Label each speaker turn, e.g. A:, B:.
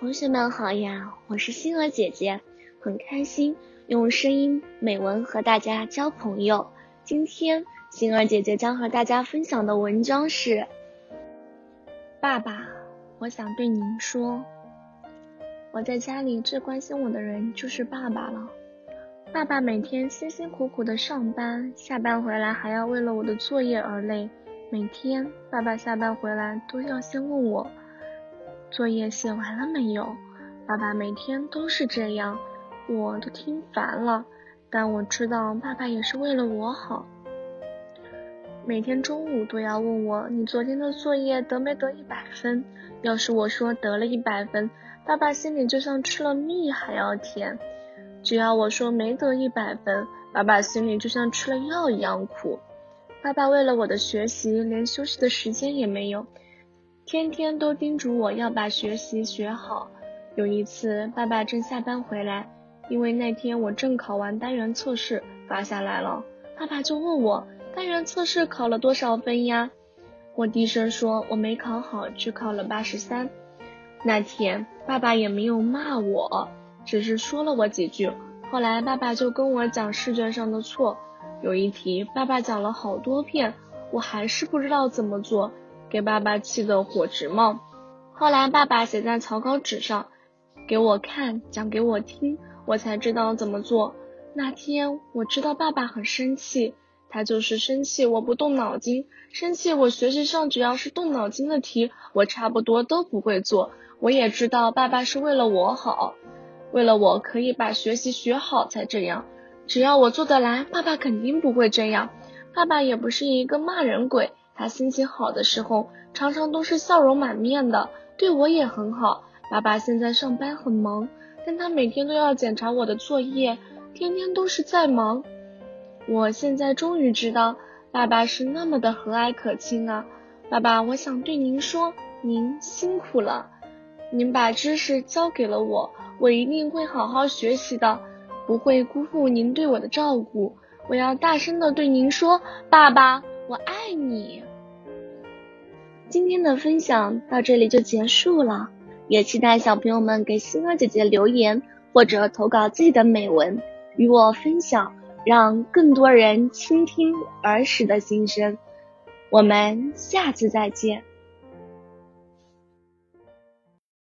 A: 同学们好呀，我是星儿姐姐，很开心用声音美文和大家交朋友。今天星儿姐姐将和大家分享的文章是：爸爸，我想对您说，我在家里最关心我的人就是爸爸了。爸爸每天辛辛苦苦的上班，下班回来还要为了我的作业而累。每天爸爸下班回来都要先问我。作业写完了没有？爸爸每天都是这样，我都听烦了。但我知道爸爸也是为了我好。每天中午都要问我，你昨天的作业得没得一百分？要是我说得了一百分，爸爸心里就像吃了蜜还要甜；只要我说没得一百分，爸爸心里就像吃了药一样苦。爸爸为了我的学习，连休息的时间也没有。天天都叮嘱我要把学习学好。有一次，爸爸正下班回来，因为那天我正考完单元测试发下来了，爸爸就问我单元测试考了多少分呀？我低声说我没考好，只考了八十三。那天爸爸也没有骂我，只是说了我几句。后来爸爸就跟我讲试卷上的错，有一题爸爸讲了好多遍，我还是不知道怎么做。给爸爸气得火直冒。后来爸爸写在草稿纸上，给我看，讲给我听，我才知道怎么做。那天我知道爸爸很生气，他就是生气我不动脑筋，生气我学习上只要是动脑筋的题，我差不多都不会做。我也知道爸爸是为了我好，为了我可以把学习学好才这样。只要我做得来，爸爸肯定不会这样。爸爸也不是一个骂人鬼。他心情好的时候，常常都是笑容满面的，对我也很好。爸爸现在上班很忙，但他每天都要检查我的作业，天天都是在忙。我现在终于知道，爸爸是那么的和蔼可亲啊！爸爸，我想对您说，您辛苦了，您把知识交给了我，我一定会好好学习的，不会辜负您对我的照顾。我要大声的对您说，爸爸，我爱你。今天的分享到这里就结束了，也期待小朋友们给星儿姐姐留言或者投稿自己的美文与我分享，让更多人倾听儿时的心声。我们下次再见。